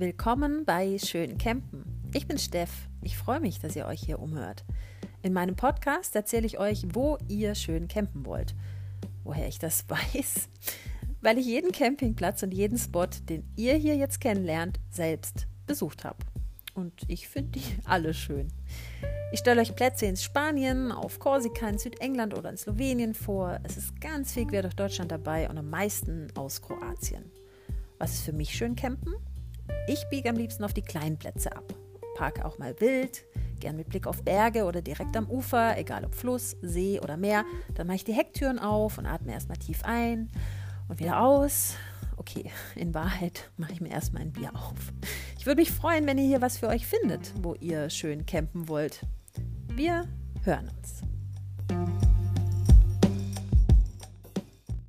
Willkommen bei Schön Campen. Ich bin Steff. Ich freue mich, dass ihr euch hier umhört. In meinem Podcast erzähle ich euch, wo ihr schön campen wollt. Woher ich das weiß? Weil ich jeden Campingplatz und jeden Spot, den ihr hier jetzt kennenlernt, selbst besucht habe. Und ich finde die alle schön. Ich stelle euch Plätze in Spanien, auf Korsika, in Südengland oder in Slowenien vor. Es ist ganz viel quer durch Deutschland dabei und am meisten aus Kroatien. Was ist für mich schön campen? Ich biege am liebsten auf die kleinen Plätze ab. Parke auch mal wild, gern mit Blick auf Berge oder direkt am Ufer, egal ob Fluss, See oder Meer. Dann mache ich die Hecktüren auf und atme erstmal tief ein und wieder aus. Okay, in Wahrheit mache ich mir erstmal ein Bier auf. Ich würde mich freuen, wenn ihr hier was für euch findet, wo ihr schön campen wollt. Wir hören uns.